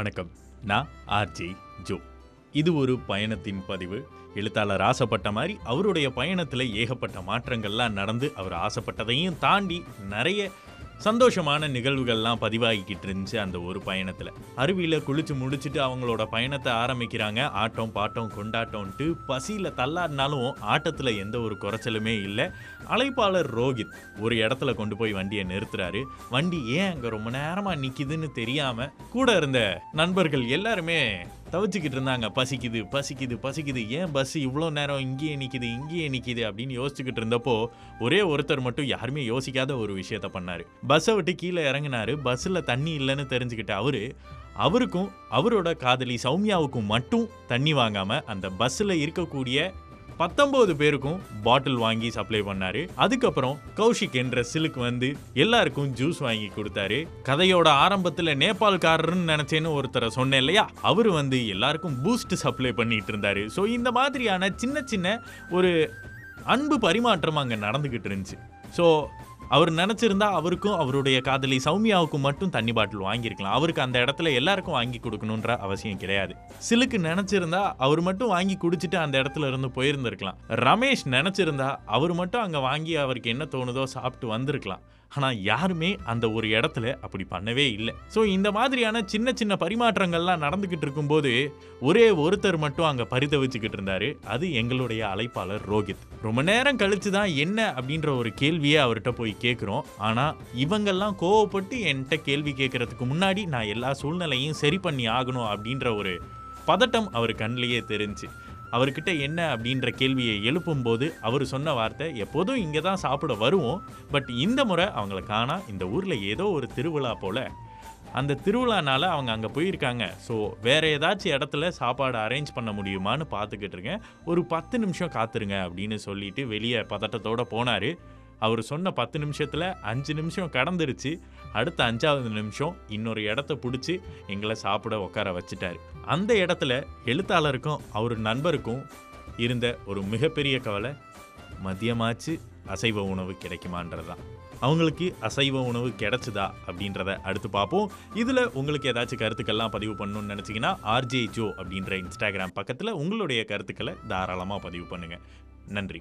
வணக்கம். நான் RJ Joe. இது ஒரு பயணத்தின் பதிவு. எழுத்தாளர் ஆசைப்பட்ட மாதிரி அவருடைய பயணத்தில் ஏகப்பட்ட மாற்றங்கள்லாம் நடந்து அவர் ஆசைப்பட்டதையும் தாண்டி நிறைய சந்தோஷமான நிகழ்வுகள்லாம் பதிவாகிக்கிட்டு இருந்துச்சு அந்த ஒரு பயணத்தில். அருவியில் குளிச்சு முடிச்சுட்டு அவங்களோட பயணத்தை ஆரம்பிக்கிறாங்க. ஆட்டம் பாட்டம் கொண்டாட்டம்ன்ட்டு பசியில் தள்ளாடினாலும் ஆட்டத்தில் எந்த ஒரு குறைச்சலுமே இல்லை. அழைப்பாளர் ரோஹித் ஒரு இடத்துல கொண்டு போய் வண்டியை நிறுத்துறாரு. வண்டி ஏன் அங்கே ரொம்ப நேரமாக நிற்கிதுன்னு தெரியாமல் கூட இருந்த நண்பர்கள் எல்லாருமே தவிச்சுக்கிட்டு இருந்தாங்க. பசிக்குது பசிக்குது பசிக்குது. ஏன் பஸ் இவ்வளோ நேரம் இங்கேயே நிற்கிது இங்கேயே நிற்கிது அப்படின்னு யோசிச்சுக்கிட்டு இருந்தப்போ ஒரே ஒருத்தர் மட்டும் யாருமே யோசிக்காத ஒரு விஷயத்த பண்ணார். பஸ்ஸை விட்டு கீழே இறங்குனாரு. பஸ்ஸில் தண்ணி இல்லைன்னு தெரிஞ்சுக்கிட்ட அவர் அவருக்கும் அவரோட காதலி சௌமியாவுக்கும் மட்டும் தண்ணி வாங்காமல் அந்த பஸ்ஸில் இருக்கக்கூடிய பத்தொன்பது பேருக்கும் பாட்டில் வாங்கி சப்ளை பண்ணாரு. அதுக்கப்புறம் கௌஷிக் என்ற சிலுக்கு வந்து எல்லாருக்கும் ஜூஸ் வாங்கி கொடுத்தாரு. கதையோட ஆரம்பத்துல நேபாள்காரர்னு நினைச்சேன்னு ஒருத்தரை சொன்னேன் இல்லையா? அவர் வந்து எல்லாருக்கும் பூஸ்ட் சப்ளை பண்ணிட்டு இருந்தாரு. ஸோ இந்த மாதிரியான சின்ன சின்ன ஒரு அன்பு பரிமாற்றம் அங்கே நடந்துகிட்டு இருந்துச்சு. ஸோ அவர் நினச்சிருந்தா அவருக்கும் அவருடைய காதலி சௌமியாவுக்கும் மட்டும் தண்ணி பாட்டில் வாங்கியிருக்கலாம். அவருக்கு அந்த இடத்துல எல்லாருக்கும் வாங்கி கொடுக்கணுன்ற அவசியம் கிடையாது. சிலுக்கு நினச்சிருந்தா அவர் மட்டும் வாங்கி குடிச்சிட்டு அந்த இடத்துல இருந்து போயிருந்திருக்கலாம். ரமேஷ் நினச்சிருந்தா அவர் மட்டும் அங்கே வாங்கி அவருக்கு என்ன தோணுதோ சாப்பிட்டு வந்திருக்கலாம். ஆனால் யாருமே அந்த ஒரு இடத்துல அப்படி பண்ணவே இல்லை. ஸோ இந்த மாதிரியான சின்ன சின்ன பரிமாற்றங்கள்லாம் நடந்துக்கிட்டு இருக்கும்போது ஒரே ஒருத்தர் மட்டும் அங்கே பரிதவிச்சுக்கிட்டு இருந்தாரு. அது எங்களுடைய அழைப்பாளர் ரோஹித். ரொம்ப நேரம் கழிச்சு தான் என்ன அப்படின்ற ஒரு கேள்வியை அவர்கிட்ட போய் கேட்குறோம் ஆனால் இவங்கெல்லாம் கோவப்பட்டு என்கிட்ட கேள்வி கேட்குறதுக்கு முன்னாடி நான் எல்லா சூழ்நிலையும் சரி பண்ணி ஆகணும் அப்படின்ற ஒரு பதட்டம் அவர் கண்ணிலேயே தெரிஞ்சு. அவர்கிட்ட என்ன அப்படின்ற கேள்வியை எழுப்பும்போது அவர் சொன்ன வார்த்தை எப்போதும் இங்கே தான் சாப்பிட வருவோம். பட் இந்த முறை அவங்கள காணா இந்த ஊரில் ஏதோ ஒரு திருவிழா போல். அந்த திருவிழானால அவங்க அங்கே போயிருக்காங்க. ஸோ வேறு ஏதாச்சும் இடத்துல சாப்பாடு அரேஞ்ச் பண்ண முடியுமான்னு பார்த்துக்கிட்டு இருக்கேன். ஒரு பத்து நிமிஷம் காத்துருங்க அப்படின்னு சொல்லிட்டு வெளியே பதட்டத்தோட போனார். அவர் சொன்ன பத்து நிமிஷத்தில் அஞ்சு நிமிஷம் கடந்துருச்சு. அடுத்த அஞ்சாவது நிமிஷம் இன்னொரு இடத்த பிடிச்சி எங்களை சாப்பிட உட்கார வச்சுட்டாரு. அந்த இடத்துல எழுத்தாளருக்கும் அவர் நண்பருக்கும் இருந்த ஒரு மிகப்பெரிய கவலை மதியமாச்சு அசைவ உணவு கிடைக்குமான்றது தான் அவங்களுக்கு அசைவ உணவு கிடைச்சதா அப்படின்றத அடுத்து பார்ப்போம். இதில் உங்களுக்கு ஏதாச்சும் கருத்துக்கள்லாம் பதிவு பண்ணணும்னு நினச்சிங்கன்னா ஆர்ஜே ஜோ அப்படின்ற இன்ஸ்டாகிராம் பக்கத்தில் உங்களுடைய கருத்துக்களை தாராளமாக பதிவு பண்ணுங்கள் நன்றி.